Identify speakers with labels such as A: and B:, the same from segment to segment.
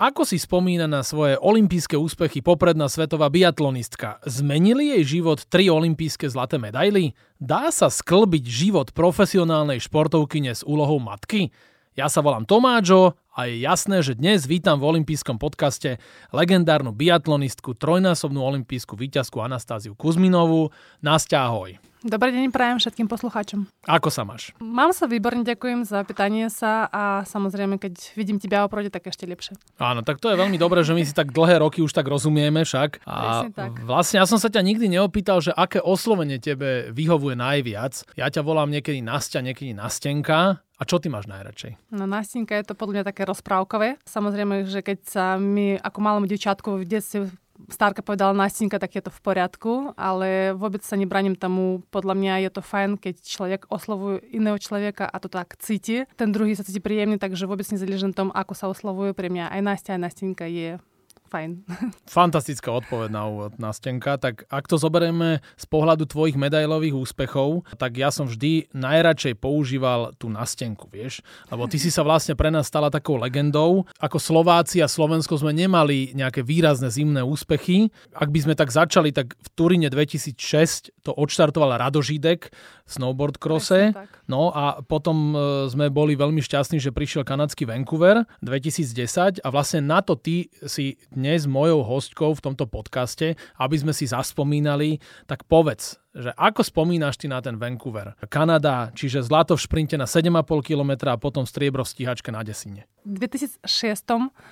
A: Ako si spomína na svoje olympijské úspechy popredná svetová biatlonistka? Zmenili jej život tri olympijské zlaté medaily? Dá sa sklbiť život profesionálnej športovkyne s úlohou matky? Ja sa volám Tomáčo a je jasné, že dnes vítam v olympijskom podcaste legendárnu biatlonistku, trojnásobnú olympijskú víťazku Anastáziu Kuzminovú. Nastia, ahoj.
B: Dobrý deň prajem všetkým poslucháčom.
A: Ako sa máš?
B: Mám sa výborne, ďakujem za pýtanie sa a samozrejme, keď vidím teba oproti, tak ešte lepšie.
A: Áno, tak to je veľmi dobré, že my si tak dlhé roky už tak rozumieme však. A tak. vlastne ja som sa ťa nikdy neopýtal, že aké oslovenie tebe vyhovuje najviac. Ja ťa volám niekedy Nastia, niekedy Nastenka. A čo ty máš najradšej?
B: No Nastinka je to podľa mňa také rozprávkové. Samozrejme, že keď sa my ako malému dievčatku v detstve Stárka povedala Nastinka, tak je to v poriadku, ale vôbec sa nebraním tomu. Podľa mňa je to fajn, keď človek oslovuje iného človeka a to tak cíti. Ten druhý sa cíti príjemne, takže vôbec nezáleží na tom, ako sa oslovuje. Pre mňa aj Nastia, aj Nastinka je fajn.
A: Fantastická odpoveď na úvod, Nastenka. Tak ak to zoberieme z pohľadu tvojich medailových úspechov, tak ja som vždy najradšej používal tú Nastenku, vieš? Lebo ty si sa vlastne pre nás stala takou legendou. Ako Slováci a Slovensko sme nemali nejaké výrazné zimné úspechy. Ak by sme tak začali, tak v Turíne 2006 to odštartoval Radožídek v snowboard crosse. No a potom e, sme boli veľmi šťastní, že prišiel kanadský Vancouver 2010 a vlastne na to ty si dnes mojou hostkou v tomto podcaste, aby sme si zaspomínali, tak povedz, že ako spomínaš ty na ten Vancouver? Kanada, čiže zlato v šprinte na 7,5 km a potom striebro v stíhačke na desine.
B: V 2006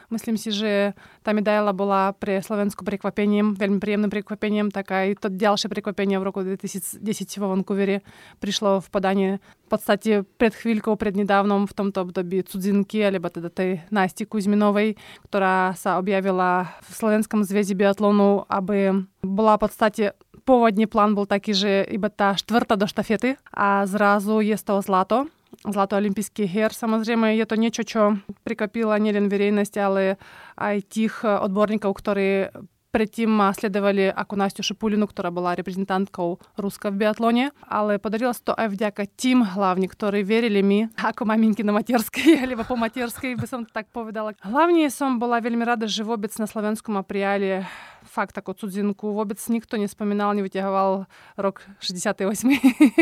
B: myslím si, že tá medaila bola pre Slovensku prekvapením, veľmi príjemným prekvapením, tak aj to ďalšie prekvapenie v roku 2010 vo Vancouveri prišlo v podanie v podstate pred chvíľkou, pred nedávnom v tomto období cudzinky, alebo teda tej Násti Kuzminovej, ktorá sa objavila v Slovenskom zväze biatlonu, aby bola v podstate pôvodne plán bol taký, že iba tá štvrtá do štafety a zrazu je z toho zlato. Zlato olympijských hier. Samozrejme, je to niečo, čo prikvapila nielen verejnosť, ale aj tých odborníkov, ktorí Predtým sledovali ako Nastiu Šipulinu, ktorá bola reprezentantkou Ruska v biatlone, ale podarilo sa to aj vďaka tým hlavne, ktorí verili mi ako maminky na materskej, alebo po materskej by som to tak povedala. Hlavne som bola veľmi rada, že vôbec na slovenskom apriáli fakt ako cudzinku. Vôbec nikto nespomínal, nevyťahoval rok 68.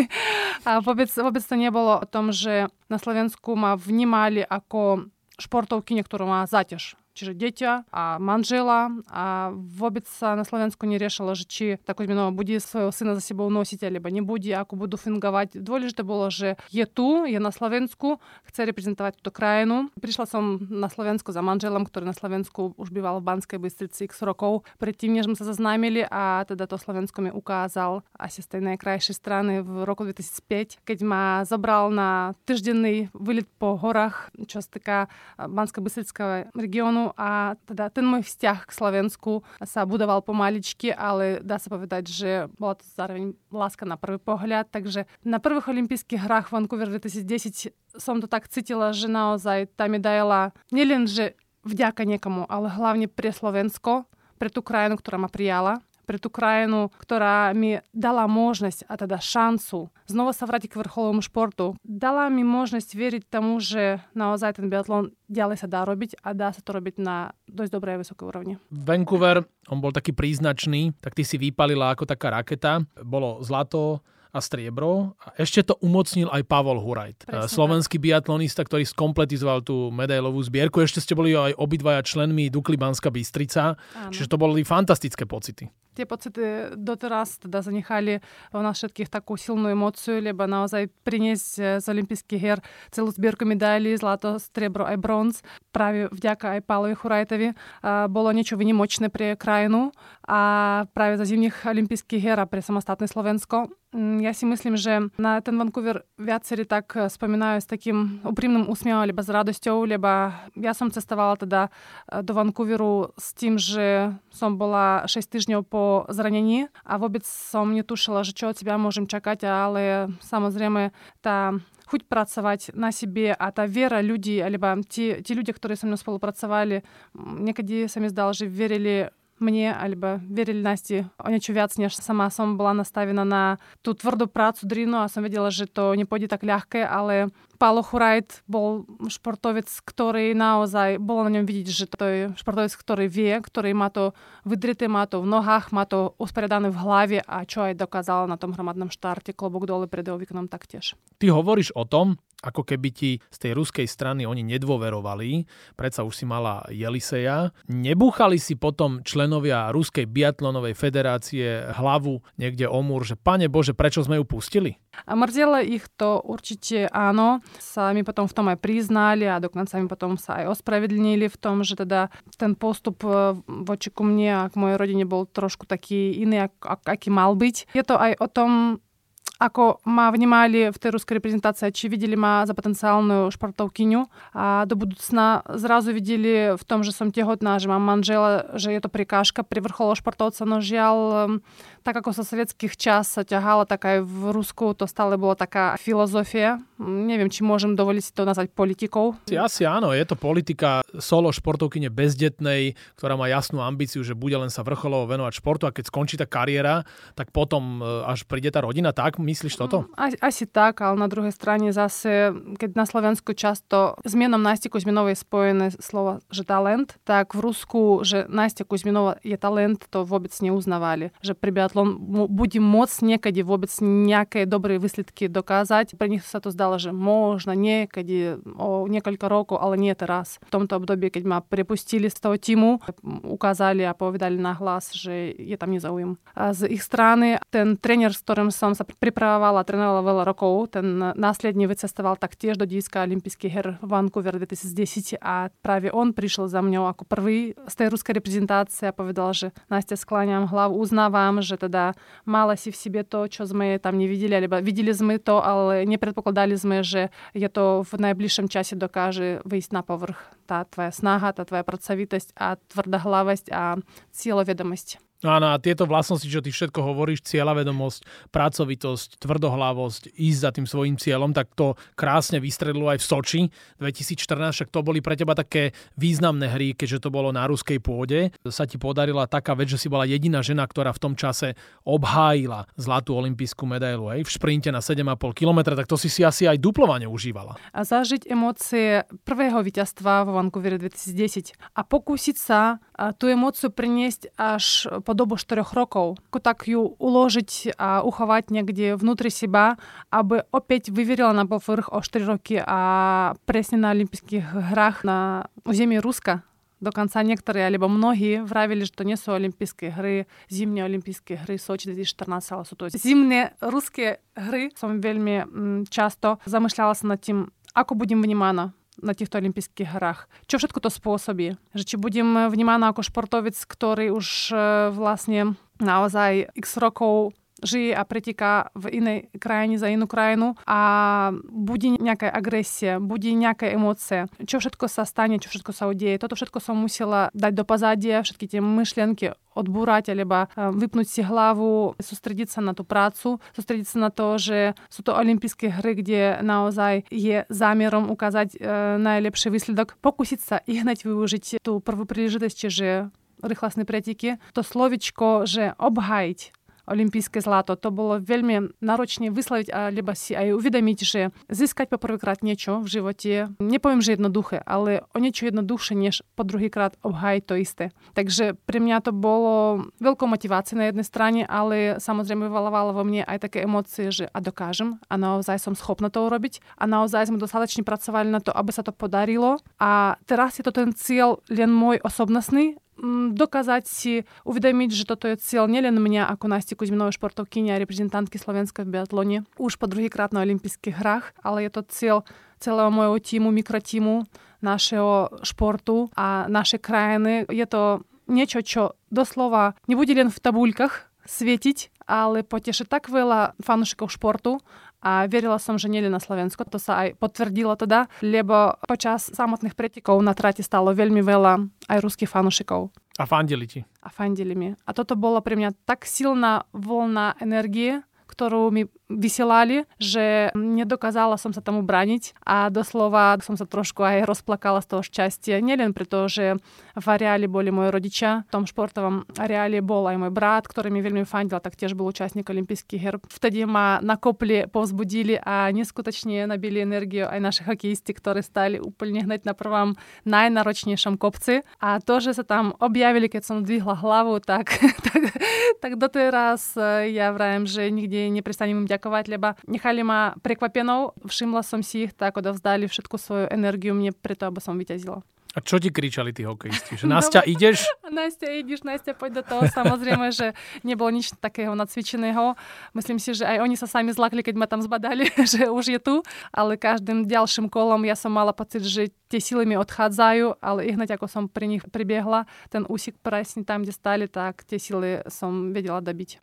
B: a vôbec, vôbec to nebolo o tom, že na Slovensku ma vnímali ako športovkyne, ktorá má zaťaž čiže deťa a manžela. А vôbec sa na Slovensku neriešilo, že či tako imenovano bude svojho syna za sebou nosiť, alebo nebude, ako budú fungovať. Dôležité bolo, že je tu, je na Slovensku, chce reprezentovať túto krajinu. Prišla som na Slovensku za manželom, ktorý na Slovensku už býval v Banskej Bystrici x rokov. Predtým, než sme sa zaznámili a teda to Slovensko mi ukázal asi z tej najkrajšej strany v roku 2005, keď ma zabral na týždenný výlet po horách, čo sa týka Banskej Bystrického regiónu a teda ten môj vzťah k Slovensku sa budoval pomaličky, ale dá sa povedať, že bola to zároveň láska na prvý pohľad. Takže na prvých olympijských hrách Vancouver 2010 som to tak cítila, že naozaj tá medaila nielen, že vďaka niekomu, ale hlavne pre Slovensko, pre tú krajinu, ktorá ma prijala pre tú krajinu, ktorá mi dala možnosť a teda šancu znova sa vrátiť k vrcholovému športu. Dala mi možnosť veriť tomu, že naozaj ten biatlon ďalej sa dá robiť a dá sa to robiť na dosť dobrej a vysokej úrovni.
A: Vancouver, on bol taký príznačný, tak ty si vypalila ako taká raketa. Bolo zlato, a striebro. A ešte to umocnil aj Pavol Hurajt, Presne slovenský tak. biatlonista, ktorý skompletizoval tú medailovú zbierku. Ešte ste boli aj obidvaja členmi Dukly Banska Bystrica, Áno. čiže to boli fantastické pocity.
B: Tie pocity doteraz teda zanechali v nás všetkých takú silnú emóciu, lebo naozaj priniesť z olympijských hier celú zbierku medailí, zlato, striebro aj bronz, práve vďaka aj Pálovi Hurajtovi, bolo niečo vynimočné pre krajinu a práve za zimných olympijských hier a pre samostatné Slovensko Mm, ja si myslím, že na ten Vancouver viacerí tak eh, spomínajú s takým úprimným úsmievom, alebo s radosťou, lebo ja som cestovala teda eh, do Vancouveru s tým, že som bola 6 týždňov po zranení a vôbec som netušila, že čo od teba môžem čakať, ale samozrejme tá хоть працаваць на себе, а та вера людзей альбо ці ці людзі которые са мной спалупрацавалі некалі самі здалжы верылі мне альбо верылі насці нечувяц не сама сам была наставена на ту тварду працу дріну а сам ведзела же то не пойдзе так лягкая але Palo Hurajt bol športovec, ktorý naozaj, bolo na ňom vidieť, že to je športovec, ktorý vie, ktorý má to vydrité, má to v nohách, má to usporiadané v hlave a čo aj dokázala na tom hromadnom štarte, klobok dole pred jeho výkonom taktiež.
A: Ty hovoríš o tom, ako keby ti z tej ruskej strany oni nedôverovali, predsa už si mala Jeliseja. Nebúchali si potom členovia Ruskej biatlonovej federácie hlavu niekde o múr, že pane Bože, prečo sme ju pustili?
B: A mrzelo ich to určite áno. Sa mi potom v tom aj priznali a dokonca mi potom sa aj ospravedlnili v tom, že teda ten postup e, voči ku mne a k mojej rodine bol trošku taký iný, aký mal byť. Je to aj o tom, ako ma vnímali v tej ruskej reprezentácii, či videli ma za potenciálnu športovkyňu a do budúcna zrazu videli v tom, že som tehotná, že mám manžela, že je to prekážka pri vrcholu športovca, no žiaľ tak ako sa sovietských čas sa ťahala, tak aj v Rusku to stále bola taká filozofia. Neviem, či môžem dovoliť si to nazvať politikou.
A: Asi áno, je to politika solo športovkyne bezdetnej, ktorá má jasnú ambíciu, že bude len sa vrcholovo venovať športu a keď skončí tá kariéra, tak potom e, až príde tá rodina. Tak myslíš toto?
B: Asi, asi tak, ale na druhej strane zase, keď na Slovensku často s menom Nasty Kuzminovej spojené slovo, že talent, tak v Rusku, že Настя Kuzminova je talent, to vôbec neuznávali. Že pri biatlon bude môcť niekedy vôbec nejaké dobré výsledky dokázať. Pre nich sa to zdalo, že možno niekedy o niekoľko rokov, ale nie teraz. V tomto období, keď ma prepustili z toho týmu, ukázali a povedali na hlas, že je tam nezáujem. A z ich strany ten tréner, s ktorým som sa pripravovala, trénovala veľa rokov, ten následne vycestoval taktiež do Dejska olympijských her v Vancouver 2010 a práve on prišiel za mňou ako prvý z tej ruskej reprezentácie a povedal, že Настя, skláňam hlavu, uznávam, že teda mala si v sebe to, čo sme tam nevideli, alebo videli sme to, ale nepredpokladali sme, že je to v najbližšom čase dokáže vyjsť na povrch. Tá tvoja snaha, tá tvoja pracovitosť a tvrdohlavosť a cieľovedomosť.
A: No a na tieto vlastnosti, čo ty všetko hovoríš, cieľavedomosť, pracovitosť, tvrdohlavosť, ísť za tým svojim cieľom, tak to krásne vystredlo aj v Soči 2014, však to boli pre teba také významné hry, keďže to bolo na ruskej pôde. Sa ti podarila taká vec, že si bola jediná žena, ktorá v tom čase obhájila zlatú olimpijskú medailu hej, v šprinte na 7,5 km, tak to si si asi aj duplovane užívala.
B: A zažiť emócie prvého víťazstva vo Vancouvere 2010 a pokúsiť sa tú emóciu priniesť až po dobu 4 rokov. Ako tak ju uložiť a uchovať niekde vnútri seba, aby opäť vyverila na povrch o 4 roky a presne na olympijských hrách na území Ruska. Dokonca niektorí, alebo mnohí vravili, že to nie sú olympijské hry, zimné olympijské hry Soči 2014, ale sú to zimné ruské hry. Som veľmi často zamýšľala sa nad tým, ako budem žije a preteká v inej krajine za inú krajinu a bude nejaká agresia, bude nejaká emócia. Čo všetko sa stane, čo všetko sa udeje. Toto všetko som musela dať do pozadia, všetky tie myšlienky sa na tú prácu, sústrediť sa na to, že sú to olympijské hry, kde naozaj je zámerom ukázať e, najlepší výsledok, pokúsiť sa i hneď využiť tú prvú príležitosť, že rýchlostné preteky. To slovičko, že obhajiť olympijské zlato. To bolo veľmi náročne vysloviť, alebo si aj uvedomiť, že získať po prvýkrát niečo v živote, nepoviem, že jednoduché, ale o niečo jednoduchšie, než po druhýkrát obhájiť to isté. Takže pre mňa to bolo veľkou motiváciou na jednej strane, ale samozrejme vyvolávalo vo mne aj také emócie, že a dokážem a naozaj som schopná to urobiť a naozaj sme dostatočne pracovali na to, aby sa to podarilo. A teraz je to ten cieľ len môj osobnostný, dokázať si uvedomiť, že toto je cieľ nielen mňa ako Насти Kuzminovej športovkyne a reprezentantky Slovenska v biatlone už po druhýkrát na olympijských hrách, ale je to cieľ celého môjho týmu, mikrotímu, našeho športu a našej krajiny. Je to niečo, čo doslova nebude len v tabuľkách svietiť, ale poteší tak veľa fanúšikov športu a verila som, že nielen na Slovensku. To sa aj potvrdilo teda, lebo počas samotných pretekov na trati stalo veľmi veľa aj ruských fanúšikov.
A: A fandili ti.
B: A fandili mi. A toto bolo pre mňa tak silná voľná energie, ktorú mi vysielali, že nedokázala som sa tomu braniť a doslova som sa trošku aj rozplakala z toho šťastia. Nielen preto, že v areáli boli moji rodičia, v tom športovom areáli bol aj môj brat, ktorý mi veľmi fandil, tak tiež bol účastník olympijských her. Vtedy ma nakopli, povzbudili a neskutočne nabili energiu aj naši hokejisti, ktorí stali úplne hneď na prvom najnáročnejšom kopci. A to, že sa tam objavili, keď som dvihla hlavu, tak, tak, tak doteraz eh, ja vrajem, že nikdy neprestanem im ďakovať, lebo nechali ma prekvapenou, všimla som si ich, tak odovzdali všetku svoju energiu mne preto, aby som vyťazila.
A: A čo ti kričali tí hokejisti? Že Nastia, no, ideš?
B: Nastia, ideš, Nastia, poď do toho. Samozrejme, že nebolo nič takého nacvičeného. Myslím si, že aj oni sa sami zlakli, keď ma tam zbadali, že už je tu. Ale každým ďalším kolom ja som mala pocit, že tie sily mi odchádzajú, ale i hneď ako som pri nich pribiehla, ten úsik presne tam, kde stali, tak tie sily som vedela dobiť.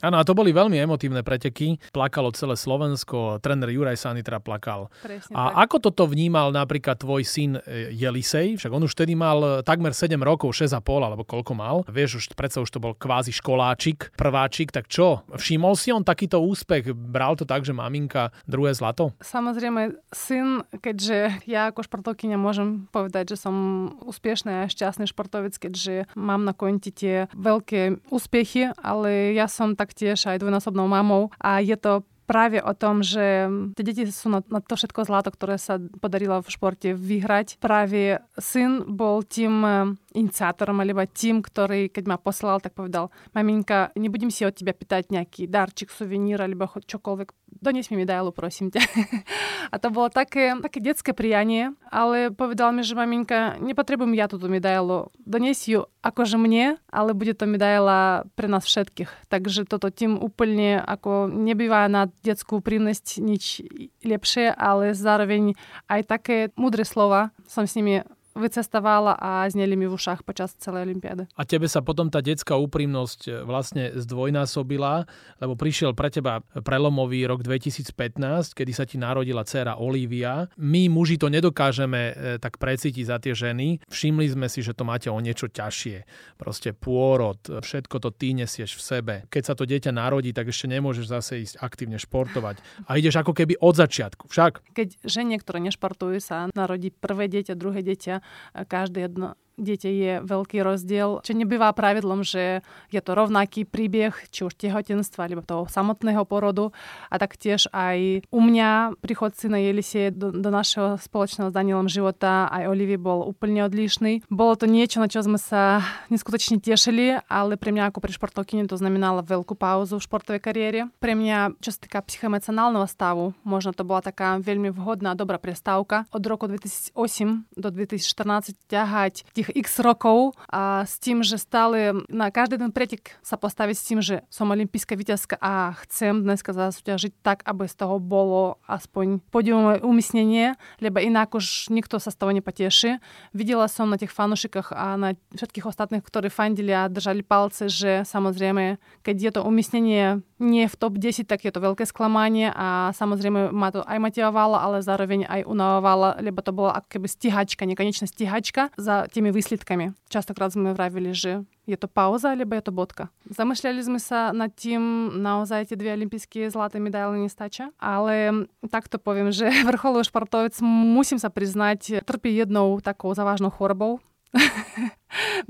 A: Áno, a to boli veľmi emotívne preteky. Plakalo celé Slovensko, tréner Juraj Sanitra plakal.
B: Presne
A: a
B: tak.
A: ako toto vnímal napríklad tvoj syn e, Jelisej? Však on už vtedy mal e, takmer 7 rokov, 6,5 alebo koľko mal. Vieš, už predsa už to bol kvázi školáčik, prváčik, tak čo? Všimol si on takýto úspech? Bral to tak, že maminka druhé zlato?
B: Samozrejme, syn, keďže ja ako športovkyňa môžem povedať, že som úspešný a šťastný športovec, keďže mám na konti tie veľké úspechy, ale ja som tak taktiež aj dvojnásobnou mamou a je to práve o tom, že tie deti sú na, na to všetko zlato, ktoré sa podarilo v športe vyhrať. Práve syn bol tým iniciátorom, alebo tým, ktorý, keď ma poslal, tak povedal, maminka, nebudem si od teba pýtať nejaký darček, suvenír, alebo čokoľvek, dones mi medailu, prosím ťa. A to bolo také, také detské prijanie, ale povedal mi, že maminka, nepotrebujem ja túto medailu, dones ju akože mne, ale bude to medaila pre nás všetkých. Takže toto tým úplne ako nebýva na detskú príjemnosť nič lepšie, ale zároveň aj také mudré slova som s nimi vycestovala a zneli mi v ušách počas celej Olympiády.
A: A tebe sa potom tá detská úprimnosť e, vlastne zdvojnásobila, lebo prišiel pre teba prelomový rok 2015, kedy sa ti narodila dcéra Olivia. My muži to nedokážeme e, tak precítiť za tie ženy. Všimli sme si, že to máte o niečo ťažšie. Proste pôrod, e, všetko to ty nesieš v sebe. Keď sa to dieťa narodí, tak ešte nemôžeš zase ísť aktívne športovať. A ideš ako keby od začiatku. Však?
B: Keď ženie, ktoré nešportujú, sa narodí prvé dieťa, druhé dieťa, každé jedno dieťa je veľký rozdiel, čo nebýva pravidlom, že je to rovnaký príbeh, či už tehotenstva, alebo toho samotného porodu. A taktiež aj u mňa príchod syna Jelisie do, do našeho spoločného s Danielom života aj Olivie bol úplne odlišný. Bolo to niečo, na čo sme sa neskutočne tešili, ale pre mňa ako pre športovkyňu to znamenalo veľkú pauzu v športovej kariére. Pre mňa, čo sa týka psychoemocionálneho stavu, možno to bola taká veľmi vhodná, dobrá prestávka. Od roku 2008 do 2014 ťahať tých x rokov a s tým, že stále na každý ten pretek sa postaviť s tým, že som olimpijská víťazka a chcem dneska zasúťažiť tak, aby z toho bolo aspoň podiumové umyslenie, lebo inak už nikto sa z toho nepoteší. Videla som na tých fanušikách a na všetkých ostatných, ktorí fandili a držali palce, že samozrejme, keď je to umyslenie nie v top 10, tak je to veľké sklamanie a samozrejme ma to aj motivovalo, ale zároveň aj unavovalo, lebo to bola ako keby stihačka, nekonečná stihačka za tými výsledkami. Častokrát sme vravili, že je to pauza, alebo je to bodka. Zamýšľali sme sa nad tým, naozaj tie dve olympijské zlaté medaily nestačia, ale takto poviem, že vrcholový športovec, musím sa priznať, trpí jednou takou závažnou chorobou,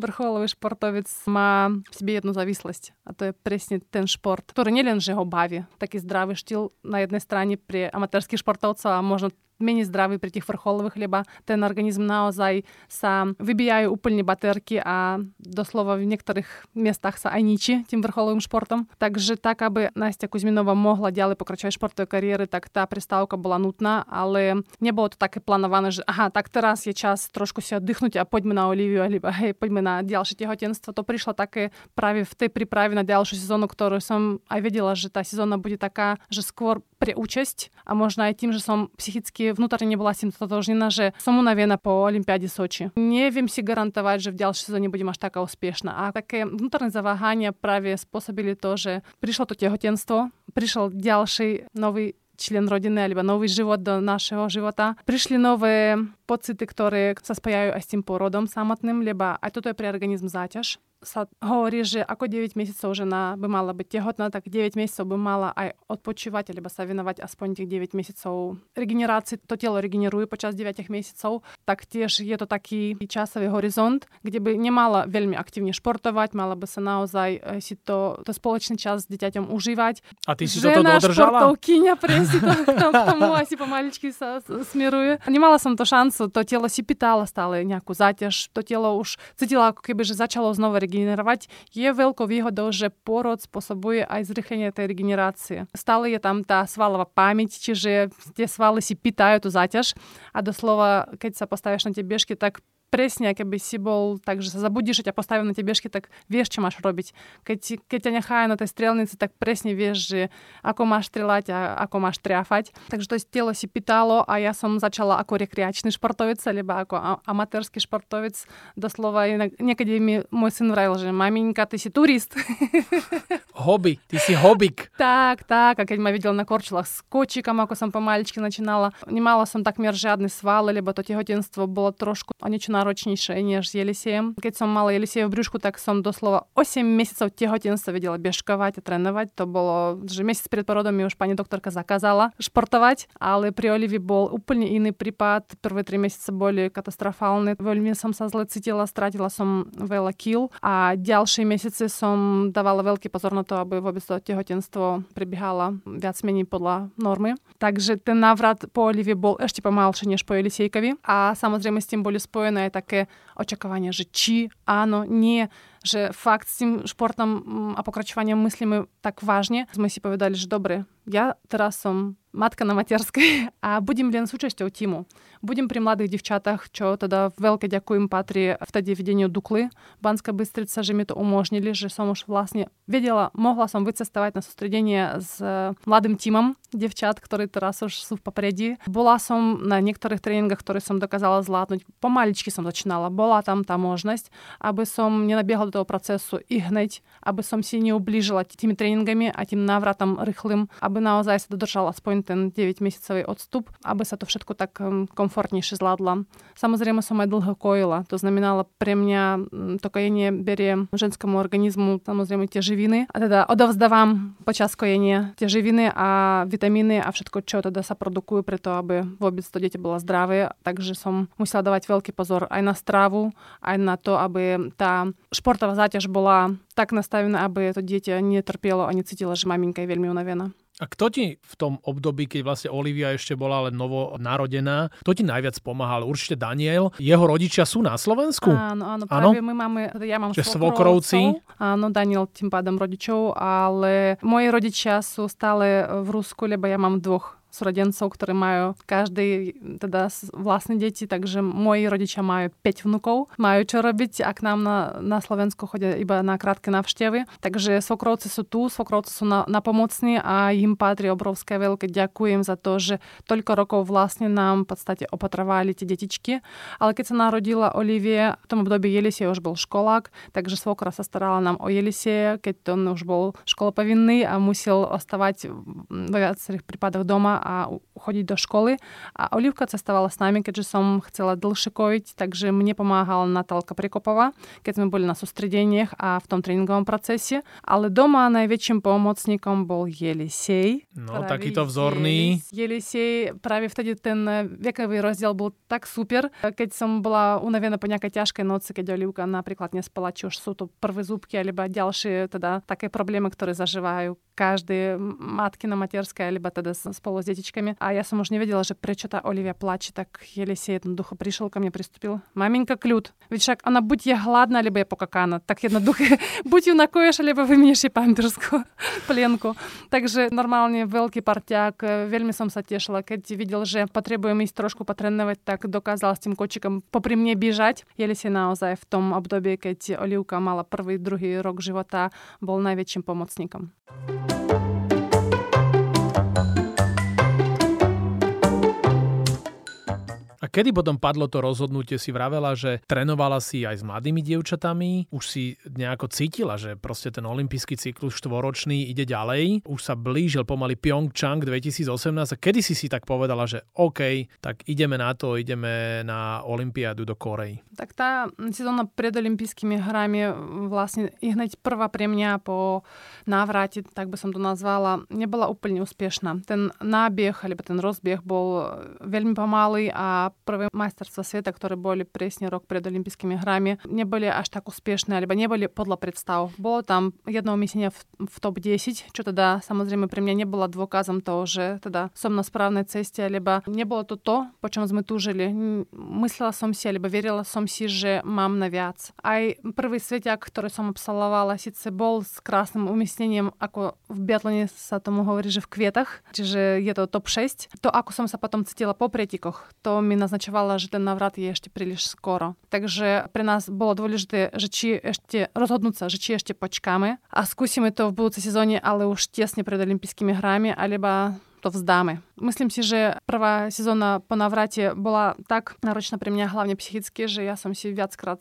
B: vrcholový športovec má v sebe jednu závislosť a to je presne ten šport, ktorý nielen, že ho baví, taký zdravý štýl na jednej strane pre amatérských športovcov a možno menej zdravý pri tých vrcholových, lebo ten organizm naozaj sa vybíjajú úplne baterky a doslova v niektorých miestach sa aj ničí tým vrcholovým športom. Takže tak, aby Nastia Kuzminova mohla ďalej pokračovať športovej kariéry, tak tá prestávka bola nutná, ale nebolo to také plánované, že aha, tak teraz je čas trošku si oddychnúť a poďme na Oliviu, alebo hej, poďme na ďalšie tehotenstvo. To prišlo také práve v tej príprave na ďalšiu sezónu, ktorú som aj vedela, že tá sezóna bude taká, že skôr pre účasť a možno aj tým, že som psychicky vnútorne nebola s tým totožnená, že som unavená po Olympiáde Soči. Neviem si garantovať, že v ďalšej sezóne budem až taká úspešná. A také vnútorné zaváhania práve spôsobili to, že prišlo to tehotenstvo, prišiel ďalší nový člen rodiny alebo nový život do našeho života. Prišli nové pocity, ktoré sa spájajú aj s tým porodom samotným, lebo aj toto je pre organizm záťaž hovorí, že ako 9 mesecov žena by mala byť tehotná, tak 9 mesecov by mala aj odpočívať, alebo sa venovať aspoň tých 9 mesecov regenerácii. To telo regeneruje počas 9 mesecov, tak tiež je to taký časový horizont, kde by nemala veľmi aktívne športovať, mala by sa naozaj eh, si to, to spoločný čas s dieťaťom užívať.
A: A ty si Žena, toto dodržala?
B: športovkyňa, presne to, k tomu asi pomaličky sa smeruje. Nemala som to šancu, to telo si pýtalo stále nejakú záťaž, to telo už cítila ako keby, že začalo znova regenerovať, je veľkou výhodou, že porod spôsobuje aj zrychlenie tej regenerácie. Stále je tam tá svalová pamäť, čiže tie svaly si pýtajú tú záťaž a doslova, keď sa postavíš na tie bežky, tak presne, keby si bol tak, že sa zabudíš a ťa postavím na tie bežky, tak vieš, čo máš robiť. Keď, keď ťa nechajú na tej strelnici, tak presne vieš, že ako máš strelať a ako máš triafať. Takže to telo si pýtalo a ja som začala ako rekreačný športovec, alebo ako amatérsky športovec. Doslova niekedy mi môj syn vrajil, že maminka, ty si turist.
A: Hobby, ty si hobik.
B: tak, tak. A keď ma videl na korčulách s kočikom, ako som pomaličky začínala, nemala som takmer žiadne svaly, lebo to tehotenstvo bolo trošku o niečo náročnejšie než s Jelisiem. Keď som mala Jelisie v brúšku, tak som doslova 8 mesiacov tehotenstva vedela bežkovať a trénovať. To bolo, že mesiac pred porodom mi už pani doktorka zakázala športovať, ale pri Olivi bol úplne iný prípad. Prvé 3 mesiace boli katastrofálne. Veľmi som sa zle cítila, stratila som veľa kil a ďalšie mesiace som dávala veľký pozor na to, aby vôbec to tehotenstvo prebiehala viac menej podľa normy. Takže ten návrat po Olive bol ešte pomalší než po Elisejkovi a samozrejme s tým boli spojené také očakávania, že či áno, nie, že fakt s tým športom mm, a pokračovaním myslíme tak vážne. Sme si povedali, že dobre, ja teraz som matka na materskej a budem len súčasťou týmu. Budem pri mladých devčatách, čo teda veľké ďakujem patrí vtedy vedeniu Dukly Banská Bystrica, že mi to umožnili, že som už vlastne vedela, mohla som vycestovať na sústredenie s mladým týmom devčat, ktorí teraz už sú v popredí. Bola som na niektorých tréningoch, ktoré som dokázala zvládnuť. Pomaličky som začínala. Bola tam tá možnosť, aby som nenabiehla do toho procesu i hneď, aby som si neublížila tými tréningami a tým návratom rýchlym, aby naozaj sa dodržal aspoň ten 9-mesecový odstup, aby sa to všetko tak um, komfortnejšie zvládla. Samozrejme som aj dlho kojila. To znamenalo pre mňa to kojenie berie ženskému organizmu samozrejme tie živiny. A teda odovzdávam počas kojenia tie živiny a vitamíny a všetko, čo teda sa produkujú preto, aby vôbec to dieťa bolo zdravé. Takže som musela dávať veľký pozor aj na stravu, aj na to, aby tá športová záťaž bola tak nastavená, aby to dieťa netrpielo a necítilo, že maminka je veľmi unavená.
A: A kto ti v tom období, keď vlastne Olivia ešte bola len novo narodená, kto ti najviac pomáhal? Určite Daniel. Jeho rodičia sú na Slovensku?
B: Áno, áno, práve my máme, ja mám
A: Čiže svokrovci.
B: Áno, Daniel tým pádom rodičov, ale moji rodičia sú stále v Rusku, lebo ja mám dvoch súrodencov, ktorí majú každý teda vlastné deti, takže moji rodičia majú 5 vnukov, majú čo robiť a k nám na, na Slovensku chodia iba na krátke návštevy. Takže svokrovci sú tu, svokrovci sú na, na pomocní a im patrí obrovské veľké ďakujem za to, že toľko rokov vlastne nám v podstate opatrovali tie detičky. Ale keď sa narodila Olivie, v tom období Jelisie už bol školák, takže svokra sa starala nám o Jelisie, keď on už bol školopovinný a musel ostávať vo viacerých prípadoch doma a chodiť do školy. A Olivka cestovala s nami, keďže som chcela dlhšie kojiť, takže mne pomáhala Natálka Prekopová, keď sme boli na sústredeniach a v tom tréningovom procese. Ale doma najväčším pomocníkom bol Jelisej.
A: No, takýto vzorný.
B: Jelisej, práve vtedy ten vekový rozdiel bol tak super. Keď som bola unavená po nejakej ťažkej noci, keď Olivka napríklad nespala, či už sú to prvé zúbky, alebo ďalšie teda také problémy, ktoré zažívajú každé matky na materskej, alebo teda spolu s detičkami. A ja som už nevedela, že prečo tá Olivia plače, tak Елисей jednoducho prišiel ко мне, приступил. Маменька клют. Ведь však она buď je hladná, lebo je pokakána. Tak jednoducho, buď ju nakoješ, alebo vymenieš jej pampersku, plenku. Takže normálne veľký parťák. Veľmi som sa tešila, keď videl, že potrebujem ísť trošku potrénovať, tak dokázal s tým kočikom popri mne biežať. Елисей naozaj v tom období, keď Olivka mala prvý, druhý rok života, bol najväčším pomocníkom.
A: kedy potom padlo to rozhodnutie? Si vravela, že trénovala si aj s mladými dievčatami, už si nejako cítila, že proste ten olimpijský cyklus štvoročný ide ďalej, už sa blížil pomaly Pyeongchang 2018 a kedy si si tak povedala, že OK, tak ideme na to, ideme na Olympiádu do Korei?
B: Tak tá sezóna pred olympijskými hrami vlastne hneď prvá pre mňa po návrate, tak by som to nazvala, nebola úplne úspešná. Ten nábieh, alebo ten rozbieh bol veľmi pomalý a prvé majsterstva sveta, ktoré boli presne rok pred olympijskými hrami, neboli až tak úspešné, alebo neboli podľa predstav. Bolo tam jedno umiestnenie v, v top 10, čo teda samozrejme pre mňa nebolo dôkazom toho, že teda som na správnej ceste, alebo nebolo to to, po čom sme túžili. Myslela som si, alebo verila som si, že mám na viac. Aj prvý svetiak, ktorý som absolvovala, síce bol s krásnym umiestnením, ako v biatlone sa tomu hovorí, že v kvietach, čiže je to top 6. To, ako som sa potom cítila po pretikoch, to mi naznačovalo, že ten navrat je ešte príliš skoro. Takže pre nás bolo dôležité, že či ešte rozhodnúť sa, že či ešte počkáme a skúsime to v budúcej sezóne, ale už tesne pred olympijskými hrami, alebo to vzdáme.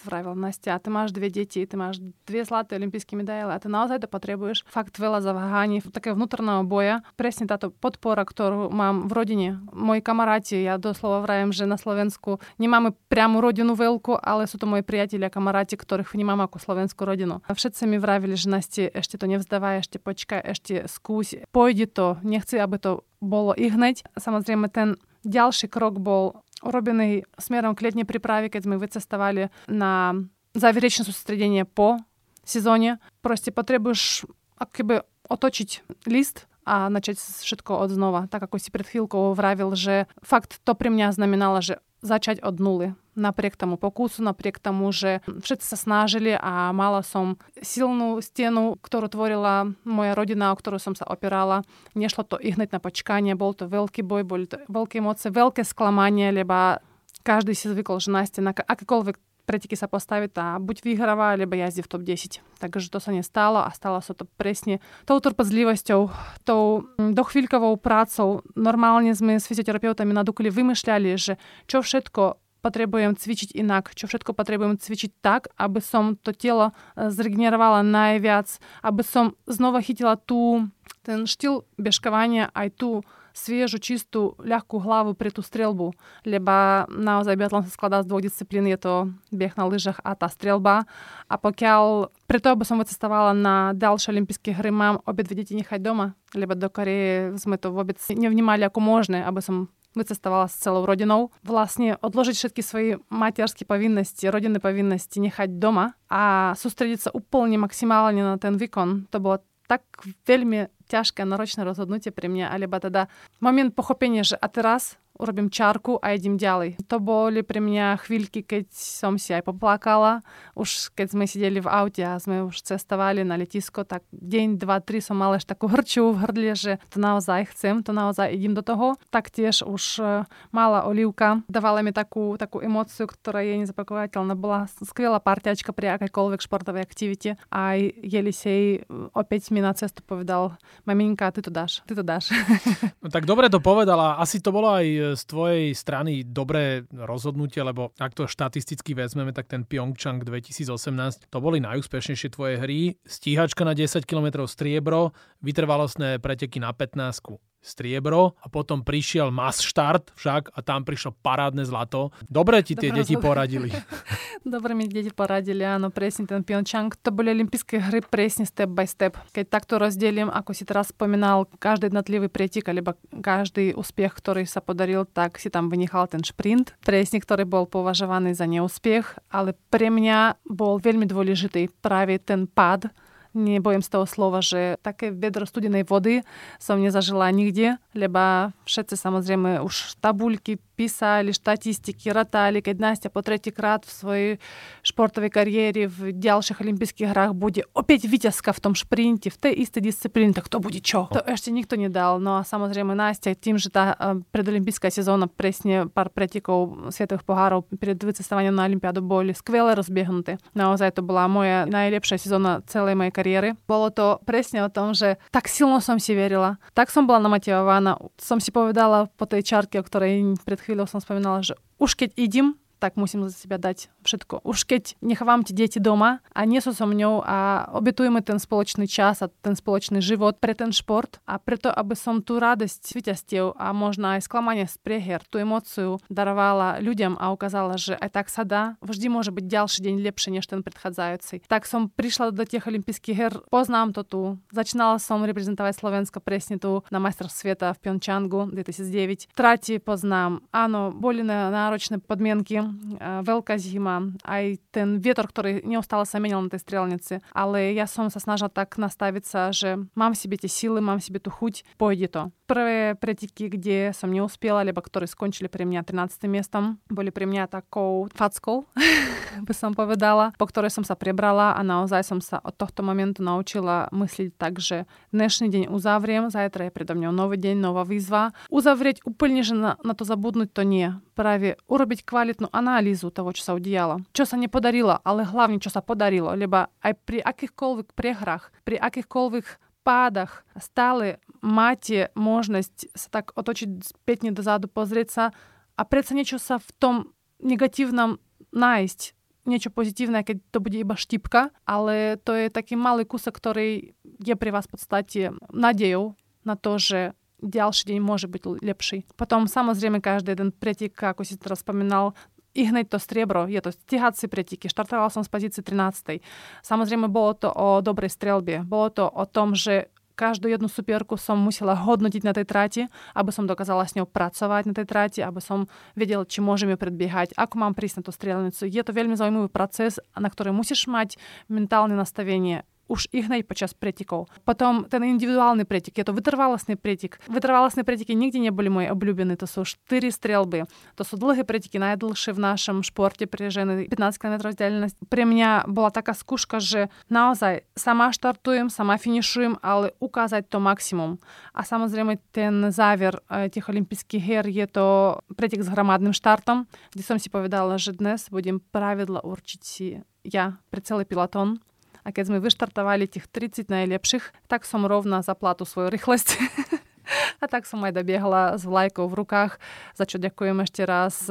B: Vravil, Nastia, ty máš dve deti, ty máš dve zlaté olympijské medaile a ty naozaj to potrebuješ. Fakt veľa zaváhaní, takého vnútorného boja. Presne táto podpora, ktorú mám v rodine. Moji kamaráti, ja doslova vravím, že na Slovensku nemáme priamu rodinu veľkú, ale sú to moji priatelia, kamaráti, ktorých vnímam ako slovenskú rodinu. A všetci mi vravili, že Nastia, ešte to nevzdávaj, ešte počkaj, ešte skús, pôjde to, nechci, aby to bolo i hneď. Samozrejme, ten ďalší krok bol urobený smerom k letnej príprave, keď sme vycestovali na záverečné sústredenie po sezóne. Proste potrebuješ akoby otočiť list a načať všetko od znova. Tak ako si pred chvíľkou vravil, že fakt to pre mňa znamenalo, že začať od nuly Napriek tomu pokusu, napriek tomu, že všetci sa snažili a mala som silnú stenu, ktorú tvorila moja rodina, o ktorú som sa opierala. Nešlo to i hneď na počkanie, bol to veľký boj, boli to veľké emócie, veľké sklamanie, lebo každý si zvykol, že Настя na akékoľvek preteky sa postaviť a buď vyhráva, alebo jazdí v top 10. Takže to sa nestalo a stalo sa to presne tou trpezlivosťou, tou dochvíľkovou prácou. Normálne sme s fyzioterapeutami na Dukli vymýšľali, že čo všetko potrebujem cvičiť inak, čo všetko potrebujem cvičiť tak, aby som to telo zregenerovala najviac, aby som znova chytila tú, ten štýl bežkovania, aj tú sviežu, čistú, ľahkú hlavu pre tú strelbu, lebo naozaj biatlon sa skladá z dvoch disciplín, je to bieh na lyžach a tá strelba. A pokiaľ preto, aby som vycestovala na ďalšie olympijské hry, mám obe dve deti nechať doma, lebo do Koreje sme to vôbec nevnímali ako možné, aby som vycestovala s celou rodinou. Vlastne odložiť všetky svoje materské povinnosti, rodinné povinnosti, nechať doma a sústrediť sa úplne maximálne na ten výkon. To bolo tak veľmi ťažké, náročné rozhodnutie pre mňa, alebo teda moment pochopenia, že a teraz urobím čárku a idem ďalej. To boli pre mňa chvíľky, keď som si aj poplakala. Už keď sme sedeli v aute a sme už cestovali na letisko, tak deň, dva, tri som mala ešte takú hrču v hrdle, že to naozaj chcem, to naozaj idem do toho. Taktiež už e, mala Olivka, dávala mi takú, takú emóciu, ktorá je nezapakovateľná. Bola skvelá partiačka pri akékoľvek športovej aktivite. Aj Jelisej e, opäť mi na cestu povedal, maminka, ty to dáš, ty to dáš.
A: No tak dobre to povedala. Asi to bolo aj e, z tvojej strany dobré rozhodnutie, lebo ak to štatisticky vezmeme, tak ten Pyeongchang 2018, to boli najúspešnejšie tvoje hry. Stíhačka na 10 km striebro, vytrvalostné preteky na 15 striebro a potom prišiel mass štart však a tam prišlo parádne zlato. Dobre ti tie Dobre, deti poradili.
B: Dobre mi deti poradili, áno, presne ten Pyeongchang. To boli olympijské hry presne step by step. Keď takto rozdelím, ako si teraz spomínal, každý jednotlivý pretek, alebo každý úspech, ktorý sa podaril, tak si tam vynechal ten šprint, presne ktorý bol považovaný za neúspech, ale pre mňa bol veľmi dôležitý práve ten pád, nebojím z toho slova, že také vedro studenej vody som nezažila nikde, lebo všetci samozrejme už tabuľky писали штатистики, раталі, кад Настя по третій крат в своїй шпортовій кар'єрі в діяльших Олімпійських грах буде опять витязка в тому шпринті, в той істій дисципліні, то хто буде чого? Э, то ще ніхто не дав. Ну, а самозремо Настя, тим же та э, предолімпійська сезона пресні пар претіков світових погарів перед вицеставанням на Олімпіаду були сквеле розбігнути. Наозай, ну, то була моя найлепша сезона цілої моєї кар'єри. Було то пресня о том, що так сильно сам сі вірила, так сам була намотивована, сам сі повідала по той чарці, о якій перед chvíľou som spomínala, že už keď idem, tak musím za seba dať všetko. Už keď nechávam tie deti doma a nie sú so mňou a obetujeme ten spoločný čas a ten spoločný život pre ten šport a preto, aby som tú radosť víťazstiev a možno aj sklamanie z prieher, tú emóciu darovala ľuďom a ukázala, že aj tak sa dá, vždy môže byť ďalší deň lepšie než ten predchádzajúci. Tak som prišla do tých olympijských her, poznám to tu. Začínala som reprezentovať Slovensko presne tu na majstrov sveta v Pyeongchangu 2009. Podmienky, veľká zima, aj ten vietor, ktorý neustále sa menil na tej strelnici. Ale ja som sa snažila tak nastaviť sa, že mám v sebe tie síly, mám v sebe tú chuť, pôjde to. Prvé preteky, kde som neúspela, alebo ktoré skončili pre mňa 13. miestom, boli pre mňa takou fackou, by som povedala, po ktorej som sa prebrala a naozaj som sa od tohto momentu naučila myslieť tak, že dnešný deň uzavriem, zajtra je predo mňou nový deň, nová výzva. Uzavrieť úplne, že na, na to zabudnúť to nie. Práve urobiť kvalitnú analýzu toho, čo sa udialo. Čo sa nepodarilo, ale hlavne, čo sa podarilo. Lebo aj pri akýchkoľvek prehrách, pri akýchkoľvek pádach stále máte možnosť sa tak otočiť spätne dozadu, pozrieť sa a predsa niečo sa v tom negatívnom nájsť niečo pozitívne, keď to bude iba štipka, ale to je taký malý kúsok, ktorý je pre vás v podstate nádejou na to, že ďalší deň môže byť lepší. Potom samozrejme každý jeden pretek, ako si teraz spomínal, i hneď to striebro, je to stihacie preteky. Štartovala som z pozície 13. Samozrejme, bolo to o dobrej strelbe. Bolo to o tom, že každú jednu supierku som musela hodnotiť na tej trati, aby som dokázala s ňou pracovať na tej trati, aby som vedela, či môžeme predbiehať, ako mám prísť na tú strelnicu. Je to veľmi zaujímavý proces, na ktorý musíš mať mentálne nastavenie už i hneď počas pretekov. Potom ten individuálny pretek, je to vytrvalostný pretek. Vytrvalostné preteky nikdy neboli moje obľúbené, to sú 4 strelby. To sú dlhé preteky, najdlhšie v našom športe pre ženy, 15 km vzdialenosť. Pre mňa bola taká skúška, že naozaj sama štartujem, sama finišujem, ale ukázať to maximum. A samozrejme ten záver tých olympijských hier je to pretek s hromadným štartom, kde som si povedala, že dnes budem pravidla určiť si ja pre celý pilotón a keď sme vyštartovali tých 30 najlepších, tak som rovna zaplatú svoju rýchlosť. A tak som aj dobiehla s vlajkou v rukách, za čo ďakujem ešte raz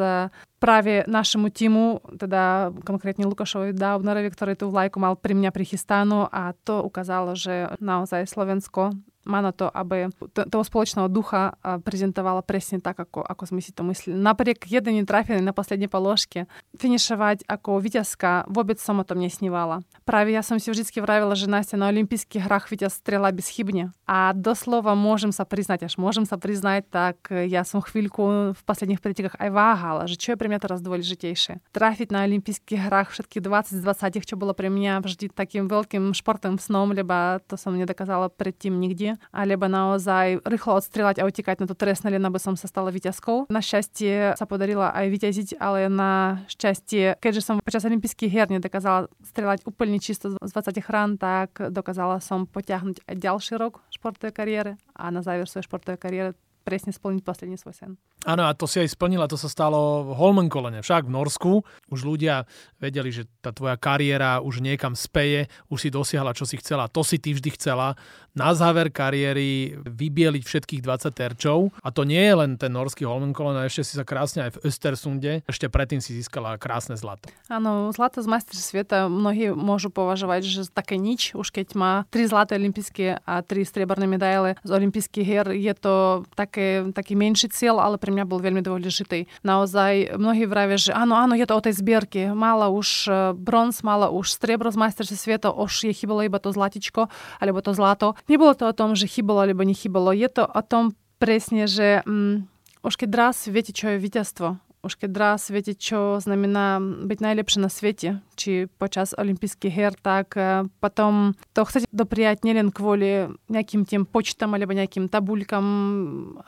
B: práve našemu týmu, teda konkrétne Lukášovi Daubnerovi, ktorý tú vlajku mal pri mňa prichystanú a to ukázalo, že naozaj Slovensko na to, aby toho spoločného ducha prezentovala presne tak, ako, ako sme si to mysleli. Napriek jednej netrafenej na poslednej položke, finišovať ako víťazka, vôbec som o tom nesnívala. Práve ja som si vždy vravila, že Настя на Олимпийских hrách víťaz strela bezchybne. A doslova môžem sa priznať, až môžem sa priznať, tak ja som chvíľku v posledných pretekách aj váhala, že čo je pre mňa teraz dôležitejšie. Trafiť na Olympijských hrách všetky 20 z 20, čo bolo pre mňa vždy takým veľkým športom snom, lebo to som nedokázala predtým nikde alebo naozaj rýchlo odstrieľať a utekať na to trestné, len aby som sa stala víťazkou. Našťastie sa podarila aj vyťaziť, ale na šťastie, keďže som počas olympijských hier nedokázala strieľať úplne čisto z 20 chrán, tak dokázala som potiahnuť aj ďalší rok športovej kariéry a na záver svojej športovej kariéry presne splniť posledný svoj sen.
A: Áno, a to si aj splnila, to sa stalo v Holmenkolene, však v Norsku. Už ľudia vedeli, že tá tvoja kariéra už niekam speje, už si dosiahla, čo si chcela. To si ty vždy chcela. Na záver kariéry vybieliť všetkých 20 terčov. A to nie je len ten norský Holmenkollen, ešte si sa krásne aj v Östersunde. Ešte predtým si získala krásne zlato.
B: Áno, zlato z majstri sveta mnohí môžu považovať, že také nič, už keď má tri zlaté olympijské a tri strieborné medaile z olympijských hier, je to také, taký menší cieľ, ale pre mňa bol veľmi dôležitý. Naozaj mnohí vravia, že áno, áno, je to o tej zbierke. Mala už e, bronz, mala už striebro z majsterstva sveta, už je chybalo iba to zlatičko, alebo to zlato. Nebolo to o tom, že chybalo alebo nechybalo. Je to o tom presne, že mm, už keď raz viete, čo je víťazstvo, už keď raz viete, čo znamená byť najlepšie na svete, či počas olympijských her, tak potom to chcete dopriať nielen kvôli nejakým tým počtom alebo nejakým tabulkám,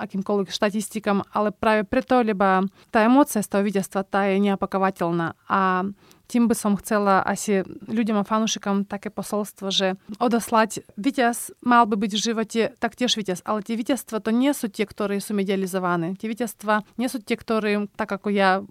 B: akýmkoľvek štatistikám, ale práve preto, lebo tá emócia z toho víťazstva tá je neopakovateľná. A tým by som chcela asi ľuďom a fanúšikom také posolstvo, že odoslať víťaz mal by byť v živote taktiež víťaz, ale tie víťazstva to nie sú tie, ktoré sú medializované. Tie víťazstva nie sú tie, ktoré, tak ako ja,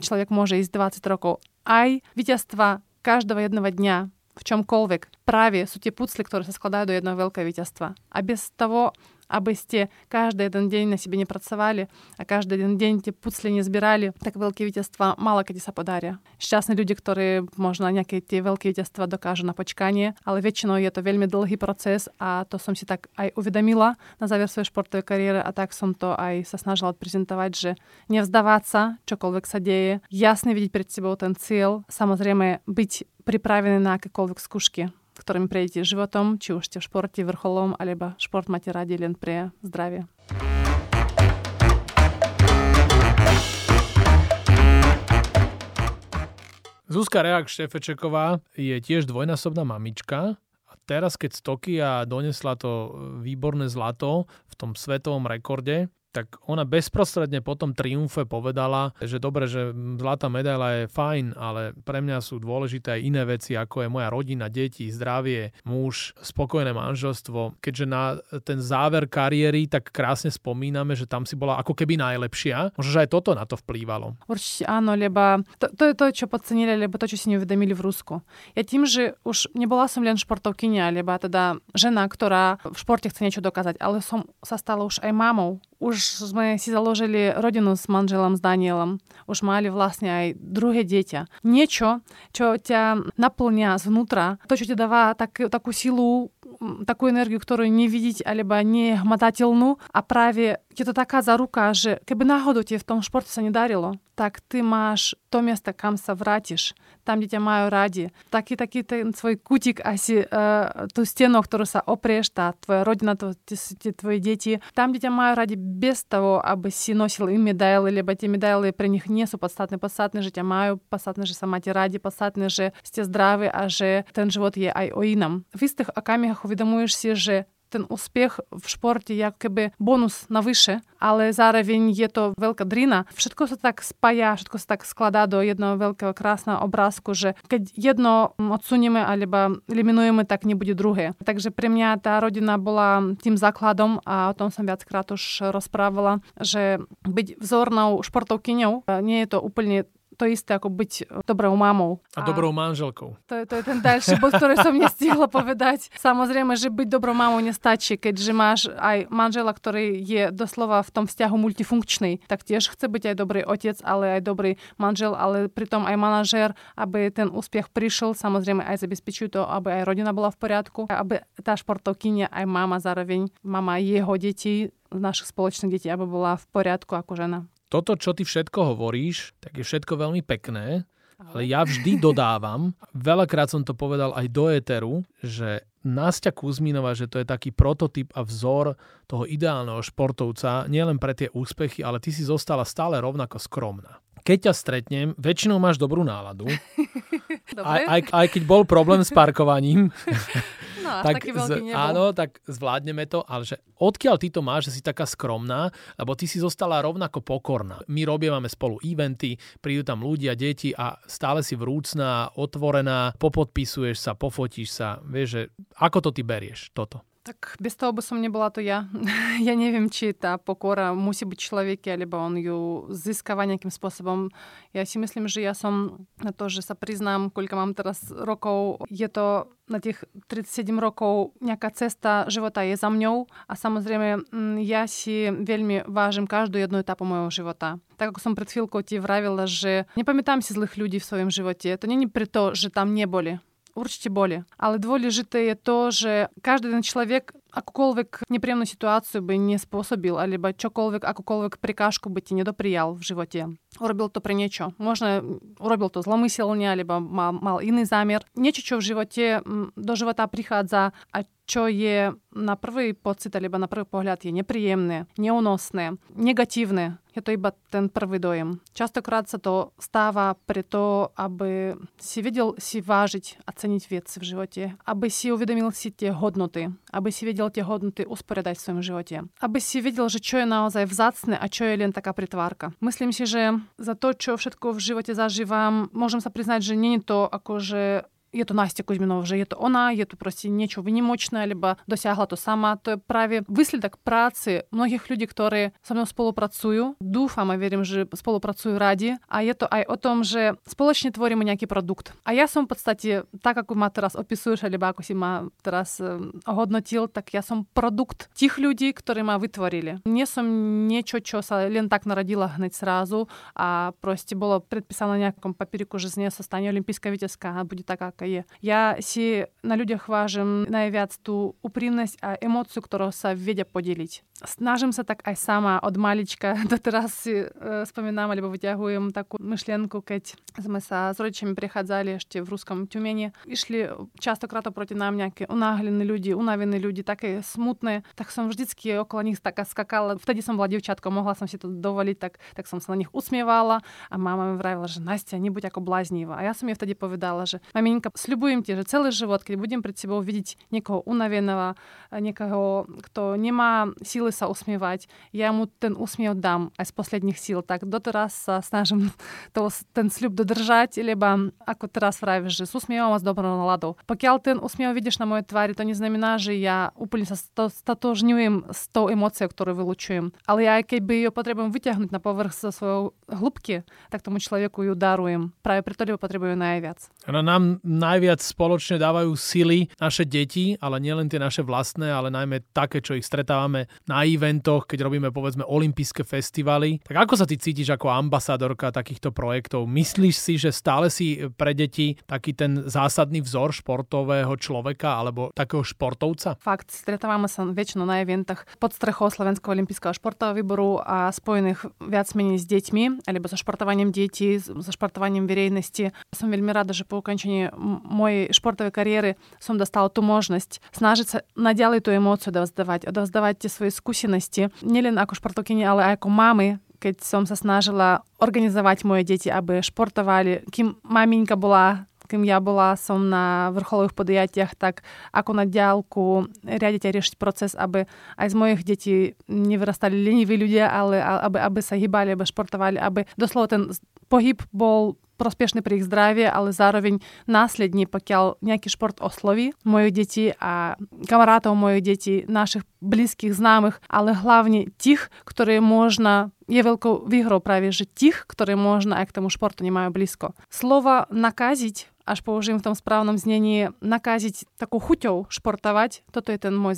B: človek môže ísť 20 rokov. Aj víťazstva každého jedného dňa v čomkoľvek práve sú tie pucle, ktoré sa skladajú do jedného veľkého víťazstva. A bez toho Аби сте каждый один день на себе не працювали, а каждый один день ті пуцлі не збирали, так велике вітєства мало коді са подаря. Щасні люди, які можна ніякі ті великі вітєства докажу на почканні, але вічно є то вельми довгий процес, а то сам си так ай увідомила на завір своєї шпортової кар'єри, а так сам то ай се снажила презентувати, že не вздаватися, чоколвек sa deje, jasne vidieť pred sebou ten cieľ, samozrejme byť pripravený na akékoľvek skúšky, Ktorými prejdete životom, či už ste v športe vrcholom, alebo šport máte radi len pre zdravie.
A: Zuzka Reak Štefečeková je tiež dvojnásobná mamička a teraz, keď z Tokia donesla to výborné zlato v tom svetovom rekorde, tak ona bezprostredne po tom triumfe povedala, že dobre, že zlatá medaila je fajn, ale pre mňa sú dôležité aj iné veci, ako je moja rodina, deti, zdravie, muž, spokojné manželstvo. Keďže na ten záver kariéry tak krásne spomíname, že tam si bola ako keby najlepšia, možno, že aj toto na to vplývalo.
B: Určite áno, lebo to, to je to, čo podcenili, lebo to, čo si neuvedomili v Rusku. Ja tým, že už nebola som len športovkynia, lebo teda žena, ktorá v športe chce niečo dokázať, ale som sa stala už aj mamou založili rodinu s manželom, s Danielom. Už mali vlastne aj druhé dieťa. Niečo, čo ťa naplňa zvnútra, to, čo ti dáva tak, takú silu, takú energiu, ktorú nevidieť alebo nehmatateľnú a práve je to taká zaruka, že keby náhodou ti v tom športe sa nedarilo, tak ty máš to miesto, kam sa vrátiš, tam, kde ťa majú radi. Taký, taký ten svoj kutik asi, uh, tú stenu, ktorú sa oprieš, tá tvoja rodina, to, tie tvoje deti, tam, kde ťa majú radi без того, aby si nosil im medaily, lebo tie medaily pre nich nie sú podstatné. Podstatné, že ťa majú, podstatné, že sa máte radi, podstatné, že ste zdraví a že ten život je aj o inom. V istých okamihах uvedomuješ si, že ten úspech v športe je keby bonus navyše, ale zároveň je to veľká drina. Všetko sa tak spája, všetko sa tak skladá do jedného veľkého krásneho obrázku, že keď jedno odsunieme alebo eliminujeme, tak nebude druhé. Takže pre mňa tá rodina bola tým základom a o tom som viackrát už rozprávala, že byť vzornou športovkyňou nie je to úplne to isté ako byť e, dobrou mamou.
A: A, a dobrou manželkou.
B: To, je, to je ten ďalší bod, ktorý som nestihla povedať. Samozrejme, že byť dobrou mamou nestačí, keďže máš aj manžela, ktorý je doslova v tom vzťahu multifunkčný, tak tiež chce byť aj dobrý otec, ale aj dobrý manžel, ale pritom aj manažér, aby ten úspech prišiel, samozrejme aj zabezpečujú to, aby aj rodina bola v poriadku, aby tá športovkynia aj mama zároveň, mama jeho detí, našich spoločných detí, aby bola v poriadku ako žena
A: toto, čo ty všetko hovoríš, tak je všetko veľmi pekné, ale ja vždy dodávam, veľakrát som to povedal aj do éteru, že Nastia Kuzminová, že to je taký prototyp a vzor toho ideálneho športovca, nielen pre tie úspechy, ale ty si zostala stále rovnako skromná. Keď ťa stretnem, väčšinou máš dobrú náladu. Aj, aj, aj keď bol problém s parkovaním,
B: No, tak, taký veľký
A: z, áno, tak zvládneme to, ale že odkiaľ ty to máš, že si taká skromná, lebo ty si zostala rovnako pokorná. My robievame spolu eventy, prídu tam ľudia, deti a stále si vrúcná, otvorená, popodpisuješ sa, pofotíš sa. Vieš, že ako to ty berieš, toto?
B: Так, без того бы сам то я. я не вем, чи та покора мусі бути чоловіки, або он ю зіскава яким способом. Я си мислим, що я сам на то, що са кілька мам зараз років, є то на тих 37 років няка цеста живота є за мною, а samozrejme я си вельми важим кожну одну етапу моєго живота. Так як сам пред хвилкою ті вравила, що не пам'ятам злих людей в своєму животі, то не, не при то, що там не були. Určite boli. Ale dôležité je to, že každý ten človek negatívne. Je to iba ten prvý dojem. Častokrát sa to stáva preto, aby si vedel si vážiť a ceniť veci v živote, aby si uvedomil si tie hodnoty, aby si vedel tie hodnoty usporiadať v svojom živote, aby si videl, že čo je naozaj vzácne a čo je len taká pritvárka. Myslím si, že za to, čo všetko v živote zažívam, môžem sa priznať, že nie je to akože je to Настя Кузьмінова вже, є то вона, є то просто нічого внімочне, либо досягла то сама. То праві выследок працы многих людей, которые со мной спалупрацую, дуфам, а верим же, спалупрацую ради, а є то ай о том же сполочні творимо някий продукт. А я сам, подстаті, так, як ма зараз описуєш, либо якось ма зараз е, годнотіл, так я сам продукт тих людей, які ма витворили. Не сам нічого, що са лен так народила гнать сразу, а просто було предписано на някаком папірику жизни состояние олімпійська вітязька, буде така, творческае я си на людях важым найвяц ту упрімнасць а эмоцыю котороса ведзе подзеліць Снажимся так ай сама од малічка до терасы э, спамінам альбо выцягуем такую мышленку каць мы са зрочамі прихадзалі яшчэ в рускам тюмені ішлі часто крата проти нам някі унагляны людзі унавіны людзі такія смутныя так сам ждзіцкі около них так скакала втаді сам была дзівчатка могла сам себе доваліць так так сам на них усмівала а мама вравіла же Настя нібудь як облазніва А я самі втаді повідала же. Маменька maminka, sľubujem ti, že celý život, keď budem pred sebou vidieť niekoho unaveného, niekoho, kto nemá síly sa usmievať, ja mu ten úsmiev dám aj z posledných síl. Tak doteraz sa snažím to, ten sľub dodržať, lebo ako teraz vravíš, že s úsmievom a s dobrou naladou. Pokiaľ ten úsmiev vidíš na mojej tvári, to neznamená, že ja úplne sa statožňujem s tou emóciou, ktorú vylučujem. Ale ja aj keby ju potrebujem vyťahnuť na povrch zo svojho hĺbky, tak tomu človeku ju darujem. Práve preto, lebo potrebujú najviac.
A: Najviac spoločne dávajú sily naše deti, ale nielen tie naše vlastné, ale najmä také, čo ich stretávame na eventoch, keď robíme povedzme olympijské festivaly. Tak ako sa ty cítiš ako ambasádorka takýchto projektov? Myslíš si, že stále si pre deti taký ten zásadný vzor športového človeka alebo takého športovca?
B: Fakt, stretávame sa väčšinou na eventách pod strechou Slovenského olympijského športového výboru a spojených viac menej s deťmi, alebo so športovaním detí, so športovaním verejnosti. Som veľmi rada, že po ukončení mojej športovej kariéry som dostala tú možnosť snažiť sa naďalej tú emóciu odovzdávať, odovzdávať tie svoje skúsenosti, nielen ako športovkyni, ale aj ako mamy, keď som sa snažila organizovať moje deti, aby športovali. Kým maminka bola kým ja bola som na vrcholových podujatiach, tak ako na diálku riadiť a riešiť proces, aby aj z mojich detí nevyrastali leniví ľudia, ale aby, aby sa hýbali, aby športovali, aby doslova ten pohyb bol prospiešný pre ich zdravie, ale zároveň následne, pokiaľ nejaký šport osloví mojich detí a kamarátov mojich detí, našich blízkych, známych, ale hlavne tých, ktoré možno je veľkou výhrou práve, že tých, ktoré možno aj k tomu športu nemajú blízko. Slovo nakaziť až použijem v tom správnom znení, nakaziť takou chuťou športovať, toto je ten môj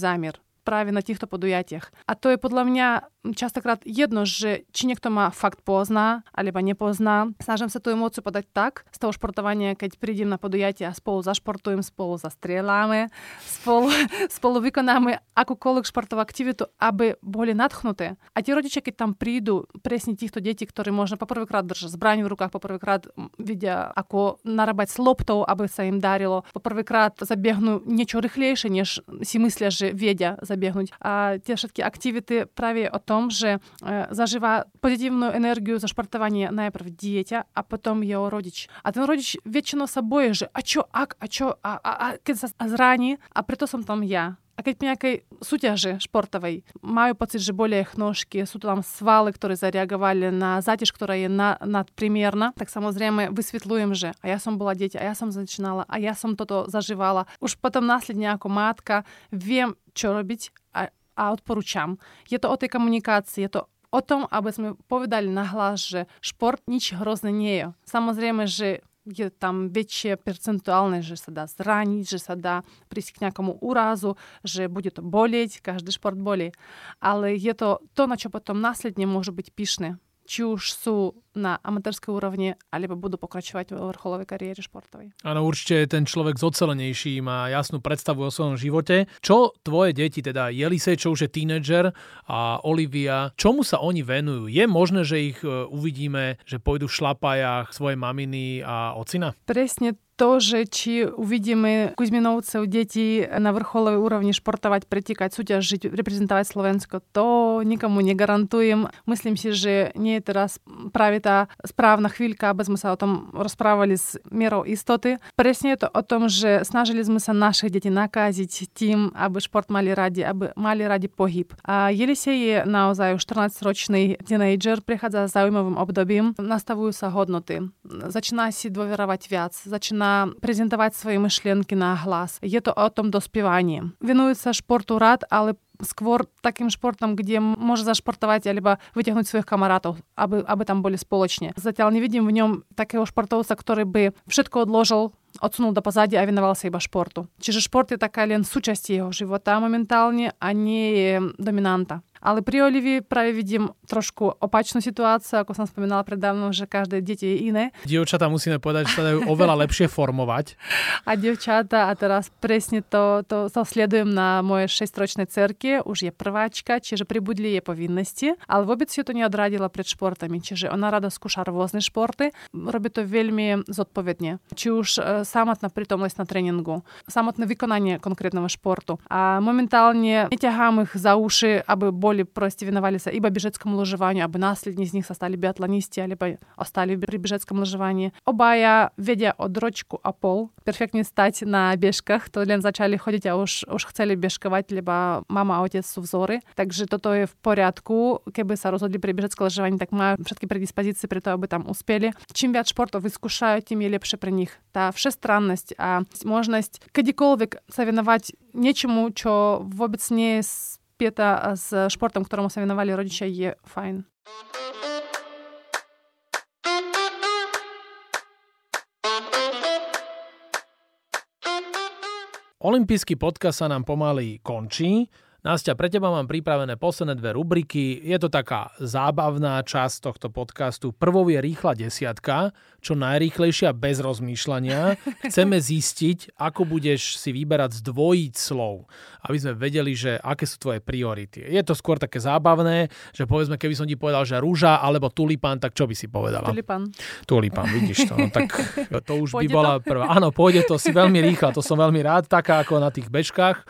B: zámer práve na týchto podujatiach. A to je podľa mňa častokrát jedno, že či niekto ma fakt pozná, alebo nepozná. Snažím sa tú emóciu podať tak z toho športovania, keď prídem na podujatie a spolu zašportujem, spolu zastrieľame, spolu, spolu vykonáme akúkoľvek športovú aktivitu, aby boli nadchnuté. A tie rodičia, keď tam prídu, presne týchto detí, ktorí možno poprvýkrát držia zbraň v rukách, poprvýkrát vidia, ako narábať s loptou, aby sa im darilo, poprvýkrát zabiehnú niečo rýchlejšie, než si myslia, že vedia zabiehnúť. A tie všetky aktivity práve o tom, tom, že zažíva pozitívnu energiu za športovanie najprv dieťa a potom jeho rodič. A ten rodič väčšinou sa bojí, že a čo ak, a čo, a, a, a keď sa zraní, a preto som tam ja. A keď pri nejakej súťaži športovej majú pocit, že bolia ich nožky, sú tam svaly, ktoré zareagovali na záťaž, ktorá je na, nadprimierna, tak samozrejme vysvetľujem, že a ja som bola dieťa, a ja som začínala, a ja som toto zažívala. Už potom následne ako matka viem, čo robiť a a odporúčam. Je to o tej komunikácii, je to o tom, aby sme povedali nahlas, že šport nič hrozné nie je. Samozrejme, že je tam väčšie percentuálne, že sa dá zraniť, že sa dá prísť k nejakomu úrazu, že bude to bolieť, každý šport bolí. Ale je to to, na čo potom následne môže byť pyšné či už sú na amatérskej úrovni, alebo budú pokračovať vo vrcholovej kariére športovej.
A: Áno, určite ten človek zocelenejší, má jasnú predstavu o svojom živote. Čo tvoje deti, teda Jelise, čo už je tínedžer a Olivia, čomu sa oni venujú? Je možné, že ich e, uvidíme, že pôjdu v šlapajách svojej maminy a ocina?
B: Presne to, že či uvidíme Kuzminovcov detí na vrcholovej úrovni športovať, pretekať, súťažiť, reprezentovať Slovensko, to nikomu negarantujem. Myslím si, že nie je teraz práve tá správna chvíľka, aby sme sa o tom rozprávali s mierou istoty. Presne je to o tom, že snažili sme sa našich detí nakaziť tým, aby šport mali radi, aby mali radi pohyb. A Jelisej je naozaj už 14-ročný teenager, prichádza s zaujímavým obdobím, nastavujú sa hodnoty, začína si dôverovať viac, začína prezentovať svoje myšlienky na hlas. Je to o tom dospievaní. Venuje sa športu rád, ale skôr takým športom, kde môže zašportovať alebo vyťahnuť svojich kamarátov, aby, aby tam boli spoločne. Zatiaľ nevidím v ňom takého športovca, ktorý by všetko odložil odsunul do pozadia a venoval sa iba športu. Čiže šport je taká len súčasť jeho života momentálne a Ale pri Olivi práve vidím trošku opačnú situáciu, ako som spomínala predávno, že každé dieťa je iné.
A: Dievčatá musíme povedať, že sa dajú oveľa lepšie formovať.
B: A dievčatá, a teraz presne to, to, to sledujem na mojej šestročnej cerke, už je prváčka, čiže pribudli jej povinnosti, ale vôbec ju to neodradilo pred športami, čiže ona rada skúša rôzne športy, robí to veľmi zodpovedne. Či už e, samotná prítomnosť na tréningu, samotné vykonanie konkrétneho športu. A momentálne neťahám ich za uši, aby boli школе просто виновались ибо бежецкому лыжеванию, або наслідні з них стали біатлоністі, або остали при бежецком лыжевании. Обая, ведя одрочку а пол, перфектnie stać na bieżkach, to len zaczęli chodzić, a już, już chcieli bieżkować, lebo mama a ojciec sú wzory. Takže toto je v poriadku. Keby sa rozhodli pre biežecké lyžovanie, tak majú všetky predispozicie pre to, aby tam uspeli. Čím viac športov vyskúšajú, tým je lepšie pre nich. Tá všestrannosť a možnosť kedykoľvek sa venovať niečomu, čo vôbec nie je spieta s športom, ktorému sa venovali rodičia, je fajn.
A: Olympijský podcast sa nám pomaly končí. Nastia, pre teba mám pripravené posledné dve rubriky. Je to taká zábavná časť tohto podcastu. Prvou je rýchla desiatka, čo najrýchlejšia bez rozmýšľania. Chceme zistiť, ako budeš si vyberať z dvojíc slov, aby sme vedeli, že aké sú tvoje priority. Je to skôr také zábavné, že povedzme, keby som ti povedal, že rúža alebo tulipán, tak čo by si povedala?
B: Tulipán.
A: Tulipán, vidíš to. No, tak to už pôjde by bola to? prvá. Áno, pôjde to, si veľmi rýchla, to som veľmi rád, taká ako na tých bežkách.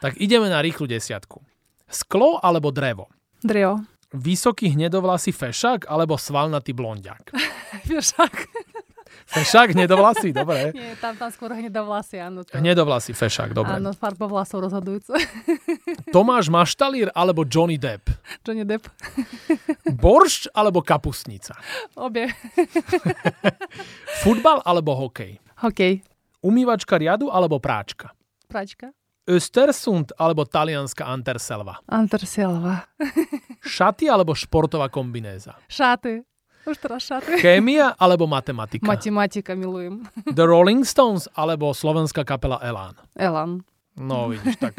A: Tak ideme na rýchlu desiatku. Sklo alebo drevo?
B: Drevo.
A: Vysoký hnedovlasý fešák alebo svalnatý blondiak?
B: fešák.
A: Fešák, hnedovlasý, dobre.
B: Nie, tam, tam skôr hnedovlasý, áno. To...
A: Hnedovlasý fešák, dobre.
B: Áno, farba vlasov rozhodujúce.
A: Tomáš Maštalír alebo Johnny Depp?
B: Johnny Depp.
A: Boršč alebo kapustnica?
B: Obie.
A: Futbal alebo hokej?
B: Hokej.
A: Umývačka riadu alebo práčka?
B: Práčka.
A: Östersund alebo talianska Anterselva?
B: Anterselva.
A: Šaty alebo športová kombinéza?
B: Šaty. Už teraz šaty.
A: Chémia alebo matematika?
B: Matematika milujem.
A: The Rolling Stones alebo slovenská kapela Elan?
B: Elan.
A: No vidíš, tak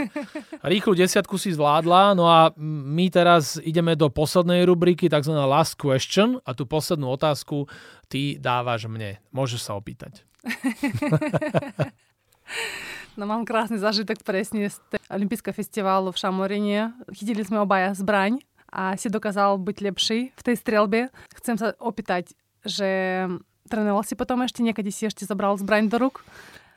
A: rýchlu desiatku si zvládla, no a my teraz ideme do poslednej rubriky, takzvaná last question a tú poslednú otázku ty dávaš mne. Môžeš sa opýtať.
B: No mám krásny zážitok presne z olympijského festivalu v Šamoríne. Chytili sme obaja zbraň a si dokázal byť lepší v tej strelbe. Chcem sa opýtať, že trénoval si potom ešte, niekedy si ešte zobral zbraň do ruk?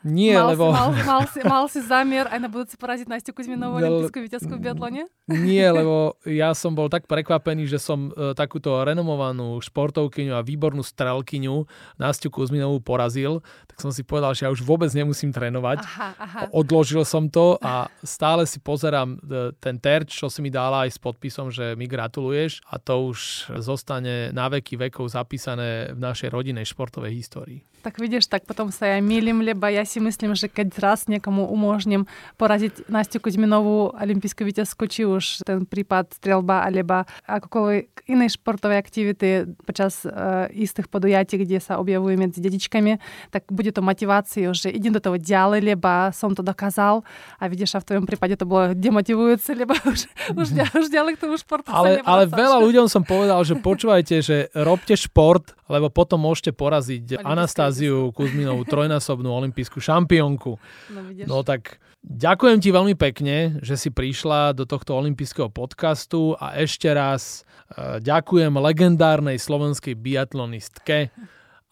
A: Nie,
B: mal
A: lebo...
B: Si, mal, mal, si, mal si zámier aj na budúci poraziť Nastiu Kuzminovú olympijskú víťazku v biatlone?
A: Nie, lebo ja som bol tak prekvapený, že som e, takúto renomovanú športovkyňu a výbornú strelkyňu Nastiu Kuzminovú porazil, tak som si povedal, že ja už vôbec nemusím trénovať.
B: Aha, aha.
A: Odložil som to a stále si pozerám e, ten terč, čo si mi dala aj s podpisom, že mi gratuluješ a to už zostane na veky vekov zapísané v našej rodinej športovej histórii.
B: Tak vidíš, tak potom sa ja milím, lebo ja si myslím, že keď raz niekomu umožním poraziť Nastiu Kuzminovú olympijskú víťazku, či už ten prípad strelba, alebo akokoľvek inej športovej aktivity počas uh, istých podujatí, kde sa objavujú medzi detičkami, tak bude to motiváciou, že idem do toho ďalej, lebo som to dokázal. A vidíš, a v tvojom prípade to bolo demotivujúce, lebo už, už, už ďalej k tomu športu
A: ale, ale veľa ľuďom som povedal, že počúvajte, že robte šport, lebo potom môžete poraziť Anastáziu Kuzminovú, trojnásobnú olimpijskú šampiónku.
B: No,
A: no tak ďakujem ti veľmi pekne, že si prišla do tohto olympijského podcastu a ešte raz uh, ďakujem legendárnej slovenskej biatlonistke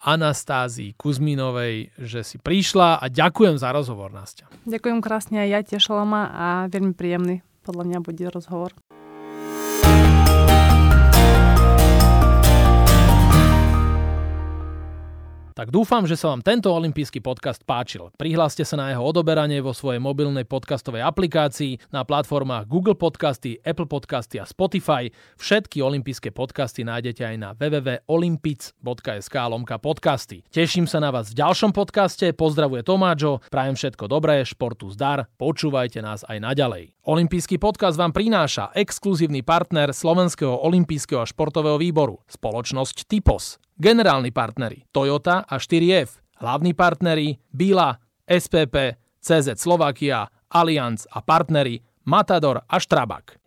A: Anastázii Kuzminovej, že si prišla a ďakujem za rozhovor, Nastia.
B: Ďakujem krásne aj ja, tešila ma a veľmi príjemný podľa mňa bude rozhovor.
A: Tak dúfam, že sa vám tento olimpijský podcast páčil. Prihláste sa na jeho odoberanie vo svojej mobilnej podcastovej aplikácii na platformách Google Podcasty, Apple Podcasty a Spotify. Všetky olympijské podcasty nájdete aj na www.olympic.sk lomka podcasty. Teším sa na vás v ďalšom podcaste, pozdravuje Tomáčo, prajem všetko dobré, športu zdar, počúvajte nás aj naďalej. Olympijský podcast vám prináša exkluzívny partner Slovenského olympijského a športového výboru, spoločnosť Typos. Generálni partneri Toyota a 4F. Hlavní partneri Bila, SPP, CZ Slovakia, Allianz a partneri Matador a Štrabak.